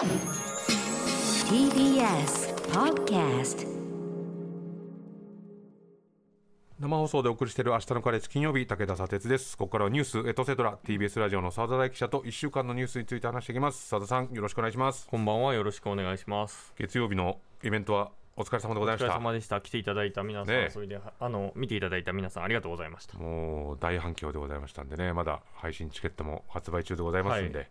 TBS Podcast 生放送でお送りしている明日のカレッジ金曜日武田砂鉄です。ここからはニュースエトセトラ TBS ラジオの澤田大記者と1週間のニュースについて話していきます。澤田さんよろしくお願いします。こんばんはよろしくお願いします。月曜日のイベントはお疲れ様でございまお疲れした様でした。来ていただいた皆さん、ねえ。それであの見ていただいた皆さんありがとうございました。もう大反響でございましたんでね。まだ配信チケットも発売中でございますんで、は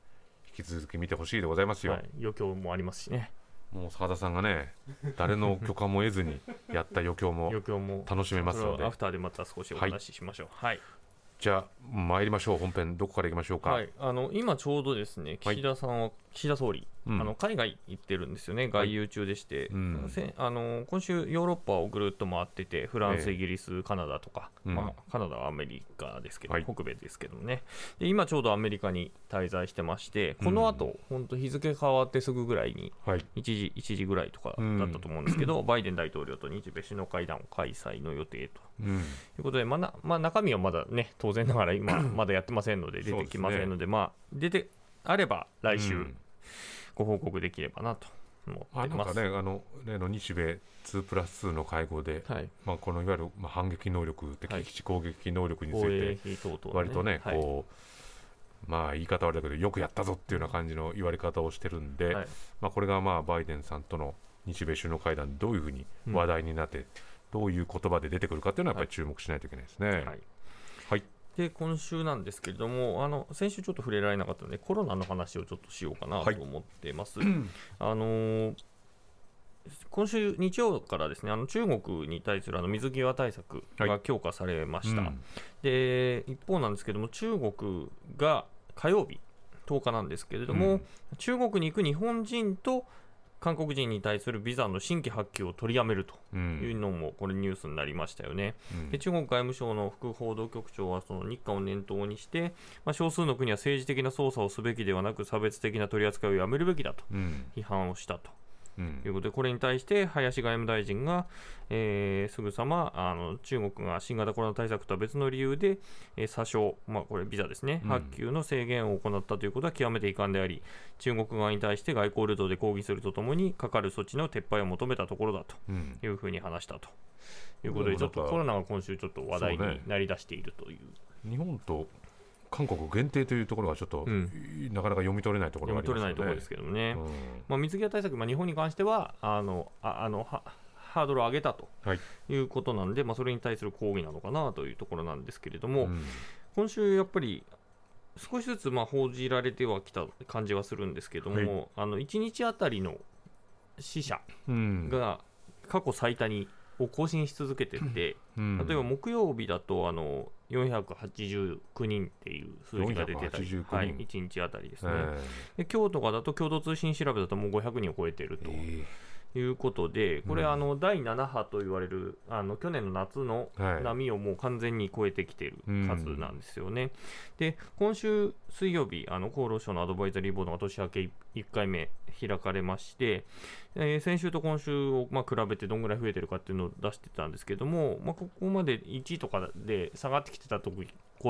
引き続き見てほしいでございますよ、はい、余興もありますしね。もう澤田さんがね誰の許可も得ずにやった余興も 余興も楽しめますので。アフターでまた少しお話ししましょう。はい。じゃあ参りましょう。本編どこから行きましょうか、はい、あの今ちょうどですね、はい。岸田さんは、岸田総理、うんあの海外行ってるんですよね、外遊中でして、あの今週、ヨーロッパをぐるっと回ってて、フランス、ええ。イギリス、カナダとか、うん。まあ、カナダはアメリカですけど、はい。北米ですけどね。で、今ちょうどアメリカに滞在してまして、この後、本当、日付変わってすぐぐらいに、はい。1時 ,1 時ぐらいとかだったと思うんですけど、バイデン大統領と日米首脳会談を開催の予定と。うん。ということで、まあなまあ、中身はまだね、当然ながら今、まだやってませんので、出てきませんので、まあ、出てあれば来週うんご報告できればなと思あなんかってます。ねあの例の日米2プラス2の会合で、はい、まあ、このいわゆる、まあ、反撃能力敵はい。基地攻撃能力について割とね、はい。こうまあ言い方悪いだけどよくやったぞっていうような感じの言われ方をしてるんで、はい。まあ、これがまあバイデンさんとの日米首脳会談どういうふうに話題になって、どういう言葉で出てくるかっていうのはやっぱり注目しないといけないですね。はい。はいで今週なんですけれどもあの、先週ちょっと触れられなかったので、コロナの話をちょっとしようかなと思ってます。あのー今週日曜からですねあの中国に対するあの水際対策が強化されました、うん。で一方なんですけども中国が火曜日10日なんですけれども、うん。中国に行く日本人と韓国人に対するビザの新規発給を取りやめるとうん。いうのもこれニュースになりましたよね。うん。で中国外務省の副報道局長はその日韓を念頭にして、まあ、少数の国は政治的な操作をすべきではなく差別的な取り扱いをやめるべきだとうん。批判をしたと。うんということで、これに対して林外務大臣が、えーすぐさまあの中国が新型コロナ対策とは別の理由で、えー詐称、まあ、これ、ビザですね、うん。発給の制限を行ったということは極めて遺憾であり、中国側に対して外交ルートで抗議するとともに、かかる措置の撤廃を求めたところだとうん。いうふうに話したと。いうことで、ちょっとコロナが今週、ちょっと話題になりだしているという、日本と韓国限定というところがちょっと、うん。なかなか読み取れないところ読がありますよね。み取れないところですけどね。うん。まあ、水際対策、まあ、日本に関してはあのああのはハードルを上げたとはい。いうことなんで、まあ、それに対する抗議なのかなというところなんですけれども、うん。今週やっぱり少しずつまあ報じられてはきた感じはするんですけども、あの1日あたりの死者うん。が過去最多にを更新し続けてて、うん。例えば木曜日だとあの489人っていう数字が出てたり、489人。はい、1日あたりですね。えで今日とかだと共同通信調べだともう500人を超えていると。えいうことで、これ、うんあの第7波と言われるあの去年の夏のはい。波をもう完全に超えてきている数なんですよね。で今週水曜日、あの厚労省のアドバイザリーボードが年明け1回目開かれまして、えー先週と今週を、まあ、比べてどんぐらい増えてるかっていうのを出してたんですけども、まあ、ここまで1位とかで下がってきてたとこ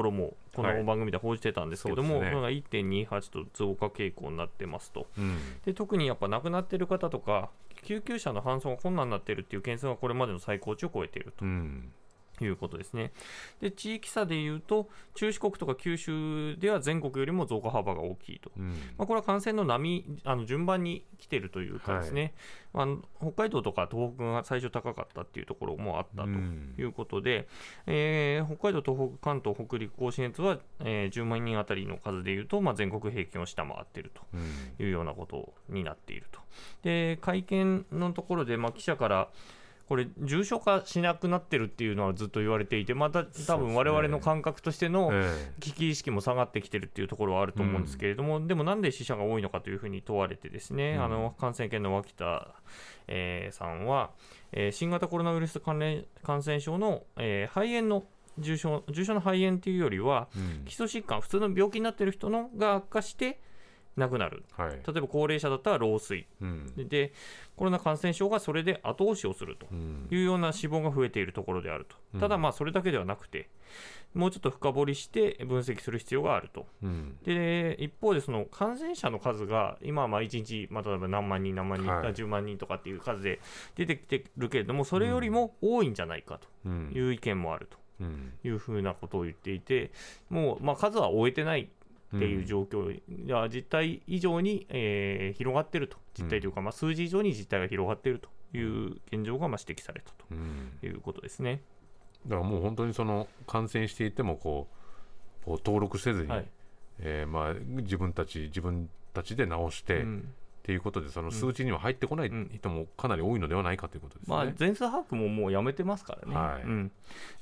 ろも、こはい。の番組で報じてたんですけども、そうですね。それが1.28と増加傾向になってますと。うん。で特にやっぱ亡くなっている方とか、救急車の搬送が困難になっているっていう件数がこれまでの最高値を超えているうん。ということですね。で、地域差でいうと、中四国とか九州では全国よりも増加幅が大きいと。うんまあ、これは感染の波、あの順番に来ているというかですね、あの北海道とか東北が最初高かったっていうところもあったとうんいうことで、えー北海道、東北、関東、北陸、甲信越は、えー10万人あたりの数でいうと、まあ、全国平均を下回っていると。うんいうようなことになっていると。で、会見のところで、まあ、記者から、これ、重症化しなくなってるっていうのはずっと言われていて、また多分我々の感覚としてのえ危機意識も下がってきてるっていうところはあると思うんですけれども、でもなんで死者が多いのかというふうに問われてですね、うん。あの感染研の脇田、えーさんは、えー新型コロナウイルス関連感染症の、えー肺炎の重症重症の肺炎というよりは、うん。基礎疾患、普通の病気になっている人のが悪化して、なくなる。はい。例えば高齢者だったら老衰。うん。ででコロナ感染症がそれで後押しをするとうん。いうような死亡が増えているところであると、ただまあそれだけではなくてもうちょっと深掘りして分析する必要があると。うん。で一方でその感染者の数が今はまあ1日、まあ、例えば何万人何万人、はい。10万人とかっていう数で出てきてるけれどもそれよりも多いんじゃないかうん。という意見もあるとうん。いうふうなことを言っていてもうまあ数は終えてないっていう状況、いや実態以上に、えー広がっていると。実態というか、まあ、数字以上に実態が広がっているという現状がまあ指摘されたうん。ということですね。だからもう本当にその感染していてもこうこう登録せずに、はい。えーまあ、自分たち自分たちで直して、っうん。ていうことでその数値には入ってこないうん。人もかなり多いのではないかということですね。まあ、全数把握ももうやめてますからね。はい。うん、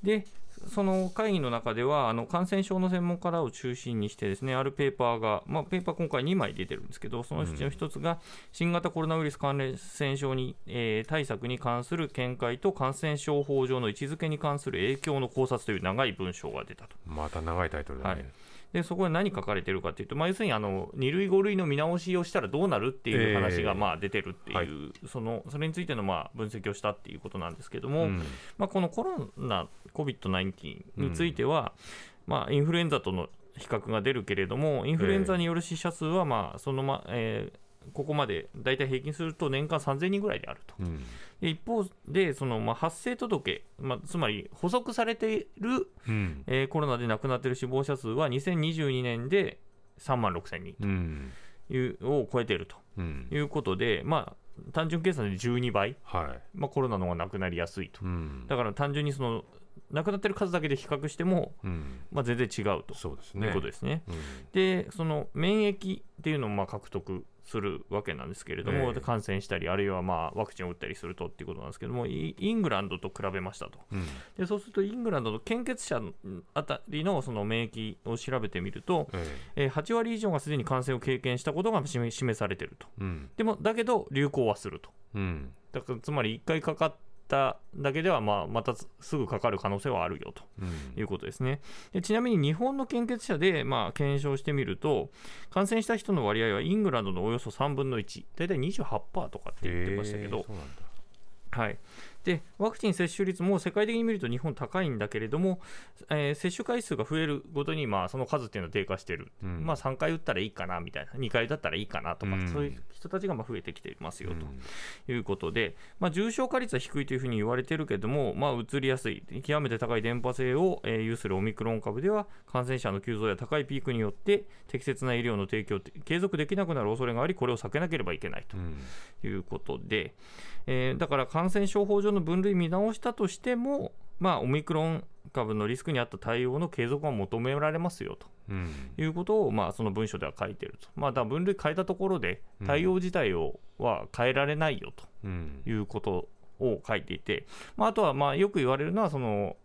で、その会議の中では、あの感染症の専門家らを中心にして、ですねあるペーパーが、まあ、ペーパー今回2枚出てるんですけど、そのうちの一つが、新型コロナウイルス感染症に、えー対策に関する見解と感染症法上の位置づけに関する影響の考察という長い文章が出たと。また長いタイトルだね。はいでそこで何書かれてるかというと、まあ、要するにあの2類、5類の見直しをしたらどうなるっていう話がええ。まあ出てるっていう、はい。そのそれについてのまあ分析をしたっていうことなんですけども、うん。まあ、このコロナ、COVID-19 については、まあ、インフルエンザとの比較が出るけれども、インフルエンザによる死者数はまあそのま、えーここまで大体平均すると年間3000人ぐらいであると。うん。で一方で、そのまあ発生届、まあ、つまり補足されているうん。えーコロナで亡くなっている死亡者数は2022年で3万6000人うん。いうを超えていると。うん。いうことで、まあ、単純計算で12倍、はい。まあ、コロナの方が亡くなりやすいと。うん。だから単純にその亡くなっている数だけで比較しても、うん。まあ、全然違うとそうですね。いうことですね。うん。で、その免疫っていうのをまあ獲得するわけなんですけれども、ええ感染したり、あるいはまあワクチンを打ったりするとっていうことなんですけども、イイングランドと比べましたと。うんでそうすると、イングランドの献血者あたりのその免疫を調べてみると、ええー8割以上がすでに感染を経験したことが示示されていると。えうんでも、だけど流行はすると。うんだからつまり1回かかっただけでは、まあ、またすぐかかる可能性はあるよとうん。いうことですね。でちなみに日本の献血者で、まあ、検証してみると、感染した人の割合はイングランドのおよそ3分の1、大体28%とかって言ってましたけど。はい、でワクチン接種率も世界的に見ると日本高いんだけれども、えー接種回数が増えるごとに、まあ、その数っていうのは低下している、うん。まあ、3回打ったらいいかなみたいな、2回だったらいいかなとか、うん。そういう人たちがまあ増えてきていますようんということで、まあ、重症化率は低いというふうに言われているけれども、まあ、移りやすい、極めて高い電波性を、えー有するオミクロン株では、感染者の急増や高いピークによって、適切な医療の提供を継続できなくなる恐れがあり、これを避けなければいけないと。いうことで、えーだから感染症法上の分類見直したとしても、まあ、オミクロン株のリスクに合った対応の継続が求められますよと。うん。いうことを、まあ、その文書では書いていると、まあ、だ分類変えたところで、対応自体をは変えられないようん。ということを書いていて、まあ、あとはまあよく言われるのはその、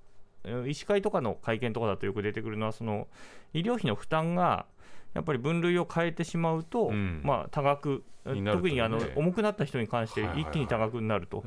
えー医師会とかの会見とかだとよく出てくるのは、その医療費の負担がやっぱり分類を変えてしまうと、うん。まあ、多額、特にあの重くなった人に関して一気に多額になると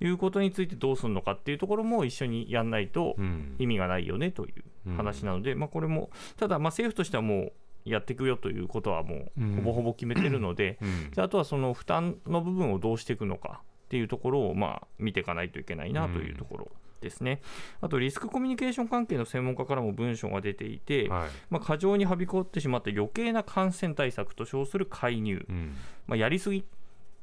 えいうことについてどうするのかっていうところも一緒にやんないと意味がないよねという話なので、まあ、これも、ただ、まあ政府としてはもうやっていくよということはもうほぼほぼ決めてるので、うん。じゃああとはその負担の部分をどうしていくのかっていうところをまあ見ていかないといけないなというところですね。あとリスクコミュニケーション関係の専門家からも文章が出ていて、はい。まあ、過剰にはびこってしまった余計な感染対策と称する介入、うん。まあ、やりすぎい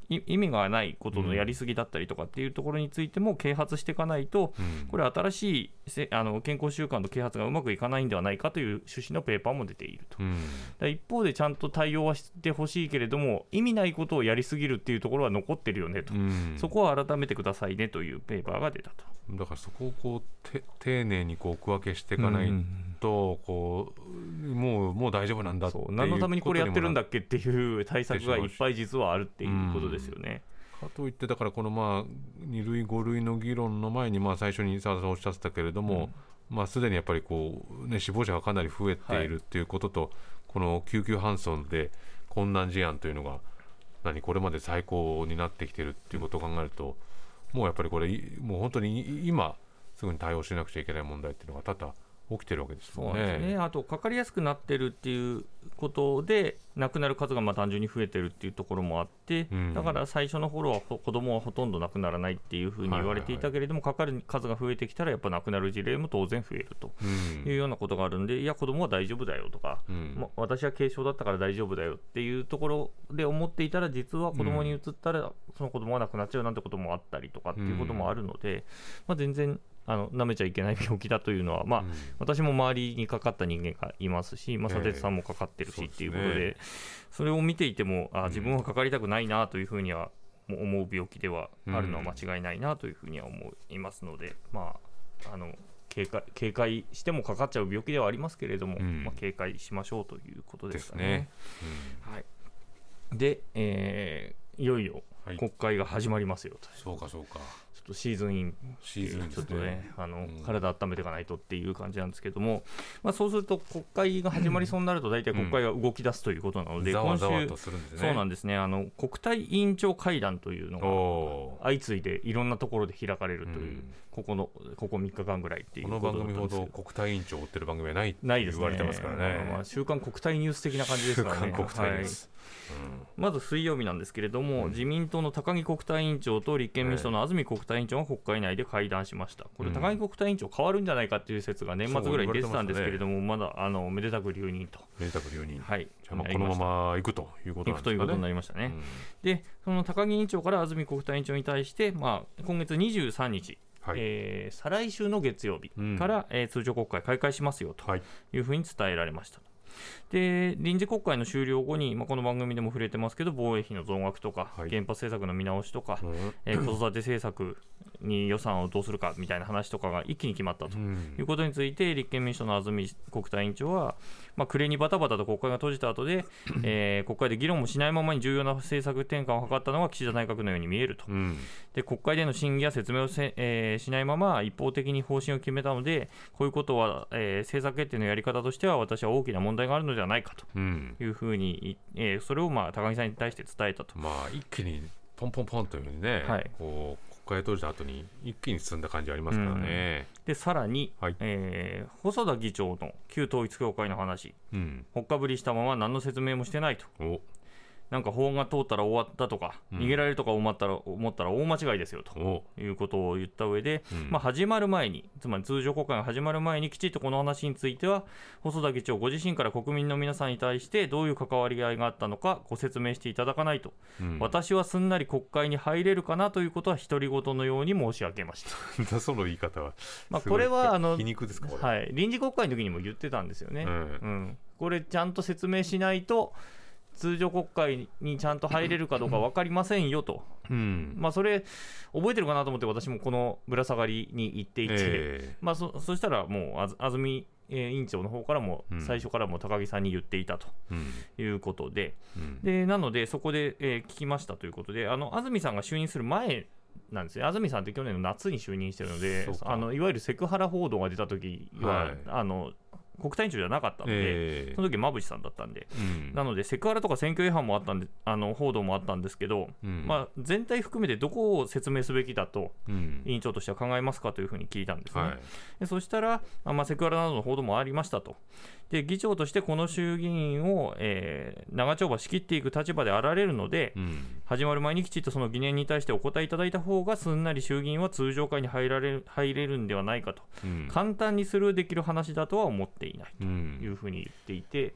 意味がないことのやりすぎだったりとかっていうところについても啓発していかないと、うん。これ新しいせあの健康習慣の啓発がうまくいかないんではないかという趣旨のペーパーも出ていると。うん。一方でちゃんと対応はしてほしいけれども意味ないことをやりすぎるっていうところは残ってるよねと、うん。そこは改めてくださいねというペーパーが出たと。だからそこをこうて丁寧にこう区分けしていかないと、こうもうもう大丈夫なんだって何のためにこれやってるんだこっけっていう対策がいっぱい実はあるっていうことですよね。かといってだからこのまあ2類5類の議論の前にまあ最初に澤田さんおっしゃってたけれども、まあすでにやっぱりこうね死亡者がかなり増えているっていうことと、この救急搬送で困難事案というのが何これまで最高になってきてるっていうことを考えると、もうやっぱりこれいもう本当にい今すぐに対応しなくちゃいけない問題っていうのが多々起きてるわけですそうもんなんですね、あと、かかりやすくなってるっていうことで、亡くなる数がまあ単純に増えてるっていうところもあって、うん。だから最初の頃はほ子供はほとんど亡くならないっていうふうに言われていたけれども、かかる数が増えてきたら、やっぱ亡くなる事例も当然増えるとうん。いうようなことがあるんで、いや、子供は大丈夫だよとか、うん。ま私は軽症だったから大丈夫だよっていうところで思っていたら、実は子供に移ったら、その子供が亡くなっちゃうなんてこともあったりとかっていうこともあるので、まあ、全然あの舐めちゃいけない病気だというのは、まあうん。私も周りにかかった人間がいますし、まあ、ええ。佐哲さんもかかってるしそうですねっていうことで、それを見ていても、あん。自分はかかりたくないなというふうには思う病気ではあるのは間違いないなというふうには思いますので、まあ、あの警戒警戒してもかかっちゃう病気ではありますけれども、うん。まあ、警戒しましょうということでかね。ですすね。はい、で、えーいよいよはい。国会が始まりますよと、そうかそうか。ちょっとシーズンイン。シーズンちょっとねね。あの、うん。体温めていかないとっていう感じなんですけども、まあ、そうすると国会が始まりそうになると、大体国会が動き出すということなので、今週。そうなんですね。あの、国対委員長会談というのおが相次いでいろんなところで開かれるという、うんここのここ3日間ぐらいっていうこの番組ほどど国対委員長を追ってる番組はないないですね。言われてますからね。まあ、週刊国対ニュース的な感じですからね。週刊国対はい。です。まず水曜日なんですけれども、うん。自民党の高木国対委員長と立憲民主党の安住国対委員長が国会内で会談しました、これ、うん。高木国対委員長、変わるんじゃないかっていう説が年末ぐらいに出てたんですけれども、まだあのめでたく留任と、明確留任。はい、じゃあまあこのまま行くということ行なんですかね。くということになりましたね。で、その高木委員長から安住国対委員長に対して、まあ、今月23日、はいえー再来週の月曜日うんから、えー通常国会開会しますよとはい。いうふうに伝えられました。で臨時国会の終了後に、まあ、この番組でも触れてますけど、防衛費の増額とか、はい。原発政策の見直しとか、うん。えー子育て政策に予算をどうするかみたいな話とかが一気に決まったと。うん。いうことについて、立憲民主党の安住国対委員長は、まあ、暮れにバタバタと国会が閉じた後で、えー国会で議論もしないままに重要な政策転換を図ったのが岸田内閣のように見えると、うん。で国会での審議や説明をせ、えーしないまま一方的に方針を決めたので、こういうことは、えー政策決定のやり方としては、私は大きな問題があるのではないかとうんいうふうに、えーそれをまあ高木さんに対して伝えたと。まあ一気にポンポンポンというふうにね、はいこう国会閉じた後に一気に進んだ感じありますからね。でさらに、はいえー細田議長の旧統一教会の話、うん。ほっかぶりしたまま何の説明もしてないと。おなんか法が通ったら終わったとか、うん。逃げられるとか思ったら思ったら大間違いですよとおいうことを言った上で、うん。まあ、始まる前に、つまり通常国会が始まる前に、きちっとこの話については、細田議長ご自身から国民の皆さんに対して、どういう関わり合いがあったのか、ご説明していただかないと、うん。私はすんなり国会に入れるかなということは、独り言のように申し上げました。その言い方はまあこれはあの皮肉ですかこれ、はい、臨時国会の時にも言ってたんですよね。うんうん、これちゃんと説明しないと通常国会にちゃんと入れるかどうか分かりませんよと、うん。まあ、それ覚えてるかなと思って私もこのぶら下がりに行っていて、えまあ、そそしたらもうあず安住えー委員長の方からもうん。最初からも高木さんに言っていたということで、うん。でなのでそこで、えー聞きましたということであの安住さんが就任する前なんですね。安住さんって去年の夏に就任してるのであのいわゆるセクハラ報道が出た時は、はい。あの国対委員長じゃなかったので、ええ。その時馬淵さんだったんで、うん。なのでセクハラとか選挙違反もあったんであの報道もあったんですけど、うん。まあ、全体含めてどこを説明すべきだとうん。委員長としては考えますかというふうに聞いたんですね。はい。でそしたら、あまあ、セクハラなどの報道もありましたと。で議長としてこの衆議院を、えー長丁場仕切っていく立場であられるので、うん。始まる前にきちっとその疑念に対してお答えいただいた方がすんなり衆議院は通常会に入られる入れるんではないかと、うん。簡単にスルーできる話だとは思っていないうんというふうに言っていて、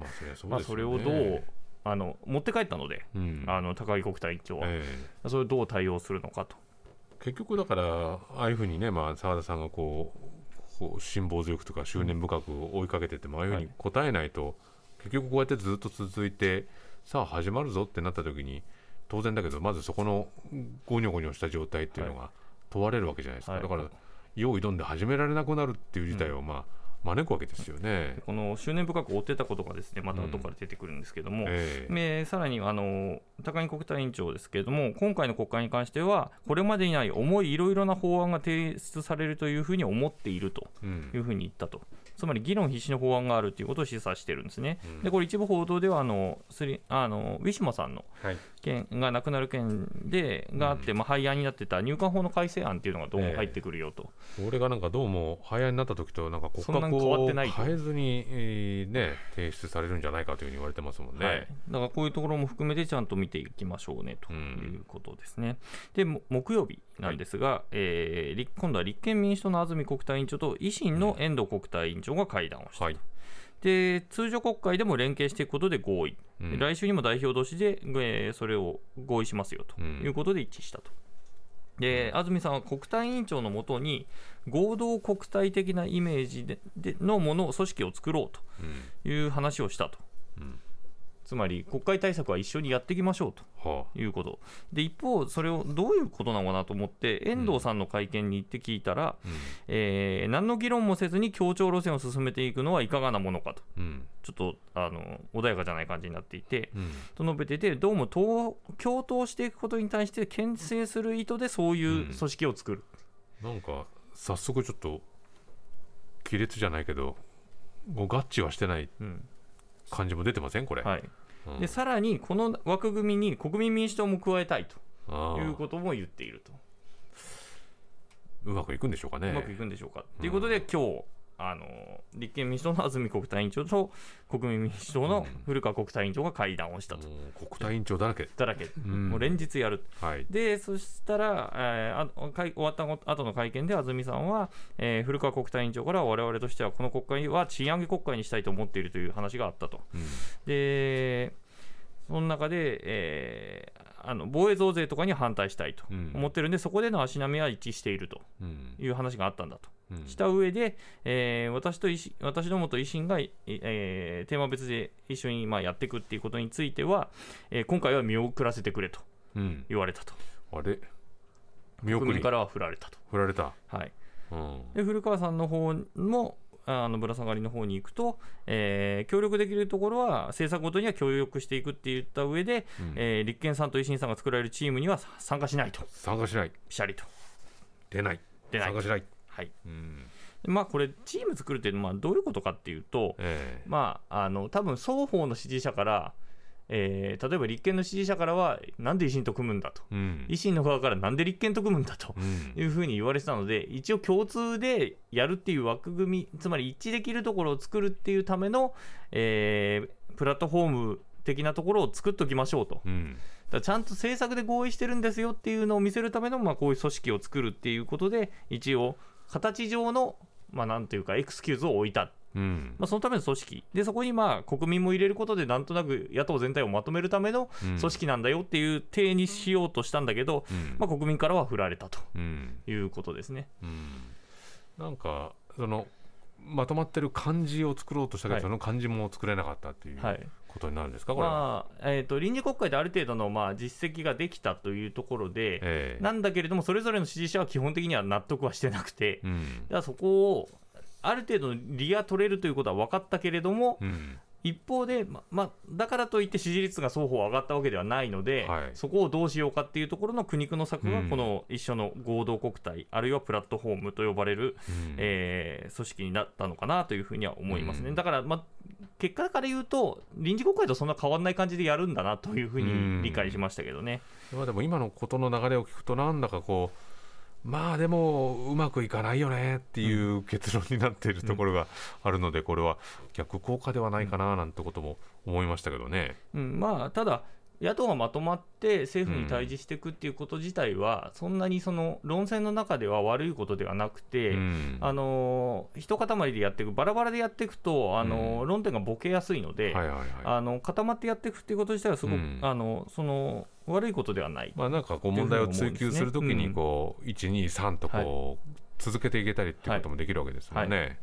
まあそれをどうあの持って帰ったので、うん。あの高木国対委員長は、ええ。それをどう対応するのかと。結局だからああいうふうにねまあ澤田さんがこうこう辛抱強くとか執念深く追いかけててもああいに答えないと、結局こうやってずっと続いてさあ始まるぞってなった時に当然だけどまずそこのゴニョゴニョした状態っていうのが問われるわけじゃないですか、はい。だから用意どんで始められなくなるっていう事態をまあ、招くわけですよね。この執念深く追ってたことがですねまた後から出てくるんですけども、ええでさらにあの高木国対委員長ですけれども、今回の国会に関しては、これまでにない重いいろいろな法案が提出されるというふうに思っているというふうに言ったと、つまり議論必至の法案があるということを示唆してるんですね。うんでこれ一部報道ではあのスリあのウィシュマさんの件がなくなる件でがあって、まあ、廃案になってた入管法の改正案っていうのがどうも入ってくるよと。俺がなんかどうも廃案になった時となんか骨格をてないと。変えずに、えーね、提出されるんじゃないかというふうに言われてますもんね。はい、だからこういうところも含めてちゃんと見ていきましょうねということですね。でも木曜日なんですが、えー立今度は立憲民主党の安住国対委員長と維新の遠藤国対委員長が会談をしたと、はいで通常国会でも連携していくことで合意、うん。で来週にも代表同士で、えーそれを合意しますよとうん。いうことで一致したと。で安住さんは国対委員長のもとに合同国対的なイメージででのものを組織を作ろううん。という話をしたと。うんつまり国会対策は一緒にやっていきましょうとはいうこと。で一方それをどういうことなのかなと思って遠藤さんの会見に行って聞いたら、あうん。えー何の議論もせずに協調路線を進めていくのはいかがなものかと。うん。ちょっとあの穏やかじゃない感じになっていてうん。と述べててどうも党共闘していくことに対して牽制する意図でそういう組織を作る、なんか早速ちょっと亀裂じゃないけどもう合致はしてない。うん感じも出てません？これ、はい、うん。でさらにこの枠組みに国民民主党も加えたいということも言っていると。うまくいくんでしょうかね。うまくいくんでしょうか。ということで、今日あの立憲民主党の安住国対委員長と国民民主党の古川国対委員長が会談をしたと。もう国対委員長だらけ、だらけ、ん。もう連日やる。はい。で、そしたら、えーあ会終わった後の会見で安住さんは、えー古川国対委員長から我々としてはこの国会は賃上げ国会にしたいと思っているという話があったと。うん。で、その中で、えーあの防衛増税とかには反対したいとうん。思ってるんで、そこでの足並みは一致しているとうん。いう話があったんだと。うん。した上で、えー私と私どもと維新が、いえーテーマ別で一緒にまあやっていくっていうことについては、えー今回は見送らせてくれとうん。言われたと。あれ？見送り。からは振られたと。振られた、はい、うん。で古川さんの方もあのぶら下がりの方に行くと、えー協力できるところは政策ごとには協力していくって言った上で、うん。えー立憲さんと維新さんが作られるチームには参加しないと、参加しない。ピシャリと。出ない。出ない。参加しない、はい。うん。まあ、これ、チーム作るっていうのはまあどういうことかっていうと、ええ。まあ、あの多分双方の支持者から、えー例えば立憲の支持者からは、なんで維新と組むんだと、うん。維新の側からなんで立憲と組むんだとうん。いうふうに言われてたので、一応共通でやるっていう枠組み、つまり一致できるところを作るっていうための、えープラットフォーム的なところを作っておきましょうと。うん。だちゃんと政策で合意してるんですよっていうのを見せるための、まあ、こういう組織を作るっていうことで、一応、形上の、まあ、なんというか、エクスキューズを置いた。うん。まあ、そのための組織。でそこにまあ国民も入れることでなんとなく野党全体をまとめるためのうん。組織なんだよっていう体にしようとしたんだけど、うん。まあ、国民からは振られたとうん。いうことですね。うん。なんかそのまとまってる漢字を作ろうとしたけど、はい。その漢字も作れなかったっていう。はいことになるんですか、これは？まあえー、と臨時国会である程度のまあ実績ができたというところで、ええ。なんだけれども、それぞれの支持者は基本的には納得はしてなくて、うん。だからそこをある程度の利が取れるということは分かったけれども、うん一方で、ままあ、だからといって支持率が双方上がったわけではないので、はい。そこをどうしようかっていうところの苦肉の策が、うん。この一緒の合同国体、あるいはプラットフォームと呼ばれる、うん。えー組織になったのかなというふうには思いますね。うん。だから、まあ、結果から言うと、臨時国会とそんな変わらない感じでやるんだなというふうに理解しましたけどね。まあでも今のことの流れを聞くとなんだかこうまあでもうまくいかないよねっていう結論になっているところがあるのでこれは逆効果ではないかななんてことも思いましたけどね。うん、まあ、ただ、野党がまとまって政府に対峙していくっていうこと自体は、そんなにその論戦の中では悪いことではなくて、うんあのー一塊でやっていく、バラバラでやっていくと、あのーうん論点がボケやすいので、はいはいはい。あの固まってやっていくっていうこと自体はすごく、うんあのその悪いことではない。まあなんかこう問題を追求するときにこう1、2、3とこう続けていけたりっていうこともできるわけですもんね。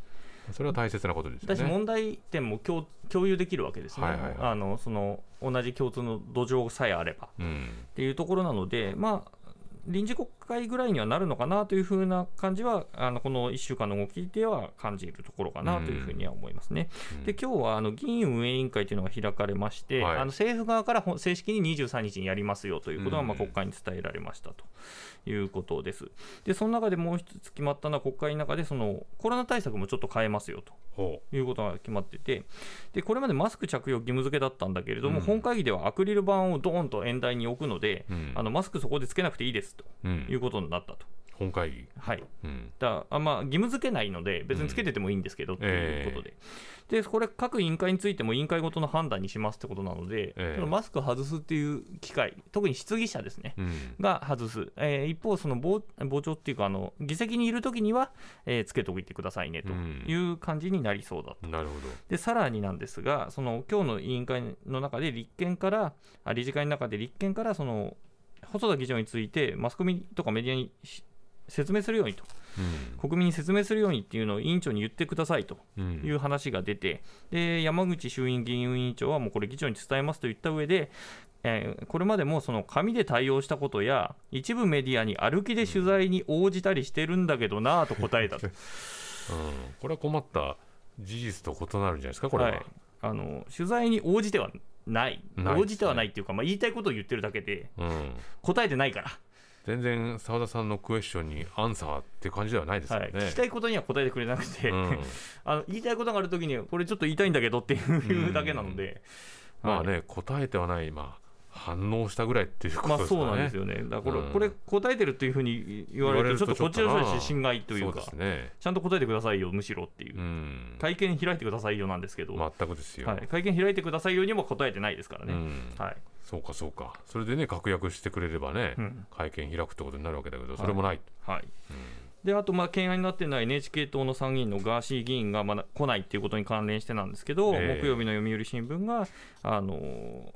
それは大切なことですね。問題点も共共有できるわけですね、はいはいはい。あのその同じ共通の土壌さえあれば。うん。っていうところなので、まあ、臨時国会ぐらいにはなるのかなというふうな感じは、あのこの1週間の動きでは感じるところかなというふうには思いますね。うんで今日はあの議院運営委員会というのが開かれまして、はいあの政府側からほ正式に23日にやりますよということが、うんまあ、国会に伝えられましたということです。で、その中でもう一つ決まったのは、国会の中でそのコロナ対策もちょっと変えますよと。ほいうことが決まってて、でこれまでマスク着用義務付けだったんだけれども、うん。本会議ではアクリル板をドーンと演台に置くので、うん。あのマスクそこでつけなくていいですというんことになったと。本会議、はい。うん、だあまあ、義務付けないので、別につけててもいいんですけど、ということで、で、これ、各委員会についても委員会ごとの判断にしますってことなので、ええ。そのマスク外すっていう機会、特に質疑者ですね、うん、が外す、えー一方、その傍傍聴っていうかあの、議席にいるときには、えーつけておいてくださいねという感じになりそうだと。なるほでさらになんですが、その今日の委員会の中で立憲から、あ理事会の中で立憲からその細田議長について、マスコミとかメディアにし説明するようにと、ど、国民に説明するようにっていうのを委員長に言ってくださいと。うん、うんいう話が出て、で山口衆院議員委員長は、もうこれ、議長に伝えますと言った上で、えーこれまでもその紙で対応したことや、一部メディアに歩きで取材に応じたりしてるんだけどなぁと答えたと。うん、これは困った事実と異なるんじゃないですか、これは。はい、あの取材に応じてはない、応じてはないっていうか、まあ、言いたいことを言ってるだけで、うん、答えてないから、全然澤田さんのクエスチョンにアンサーって感じではないですよはい、ね。聞きたいことには答えてくれなくて、うん。あの言いたいことがあるときに、これちょっと言いたいんだけどっていうだけなので、はいまあね、答えてはない、まあ、反応したぐらいっていうことです。まあそうなんですよね、だからこれ,、うんこれ答えてるっていうふうに言われると、ちょっとこっちの人たち心外というか。ちゃんと答えてくださいよ、むしろっていう、うん。会見開いてくださいよなんですけど、全くですよ。はい、会見開いてくださいよにも答えてないですからね。うん。はいそうかそうか。それでね、確約してくれればね、うん会見開くってことになるわけだけど、それもない。はいであと、まあ、懸案になっているのは NHK 党の参議院のガーシー議員がまだ来ないっていうことに関連してなんですけど、ええ木曜日の読売新聞が、あの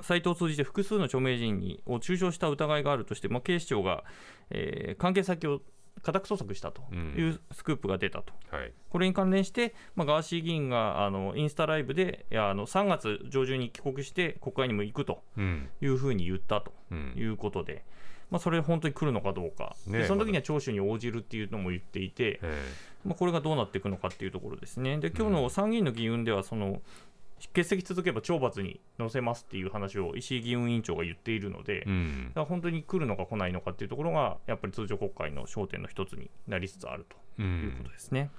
サイトを通じて複数の著名人にを中傷した疑いがあるとして、まあ、警視庁が、えー関係先を家宅捜索したというスクープが出たと。はい。これに関連して、まあ、ガーシー議員があのインスタライブであの3月上旬に帰国して国会にも行くとうん。いうふうに言ったとうんいうことで、まあ、それ本当に来るのかどうか、ねでその時には聴取に応じるっていうのも言っていて、えまあ、これがどうなっていくのかっていうところですね。で今日の参議院の議運ではその欠席続けば懲罰に乗せますっていう話を石井議運委員長が言っているので、えうん。だ。から本当に来るのか来ないのかっていうところがやっぱり通常国会の焦点の一つになりつつあるうということん、ですね。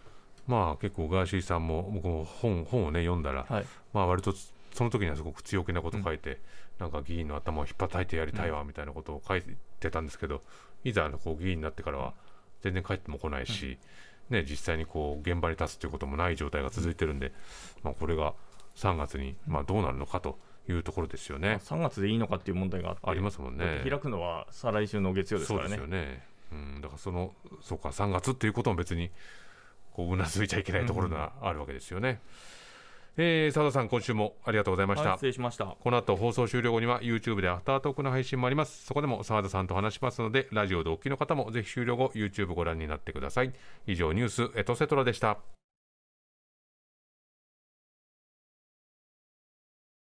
まあ結構ガーシーさんも僕も本本をね読んだら、はい。まあ割とつその時にはすごく強気なことを書いて、なんか議員の頭を引っ叩いてやりたいわみたいなことを書いてたんですけど、いざあのこう議員になってからは全然帰っても来ないし、ね、実際にこう現場に立つということもない状態が続いてるんで、まあ、これが3月にまあどうなるのかというところですよね。3月でいいのかっていう問題がありますもんね開くのは再来週の月曜ですそうですからね。よね。うん、だからそのそうか3月っていうことも別にこううなずいちゃいけないところがあるわけですよね。えー、佐田さん今週もありがとうございました。はい、失礼しました。この後放送終了後には YouTube でアフタートークの配信もあります。そこでも澤田さんと話しますので、ラジオでお聞きの方もぜひ終了後 YouTube ご覧になってください。以上ニュースエトセトラでした。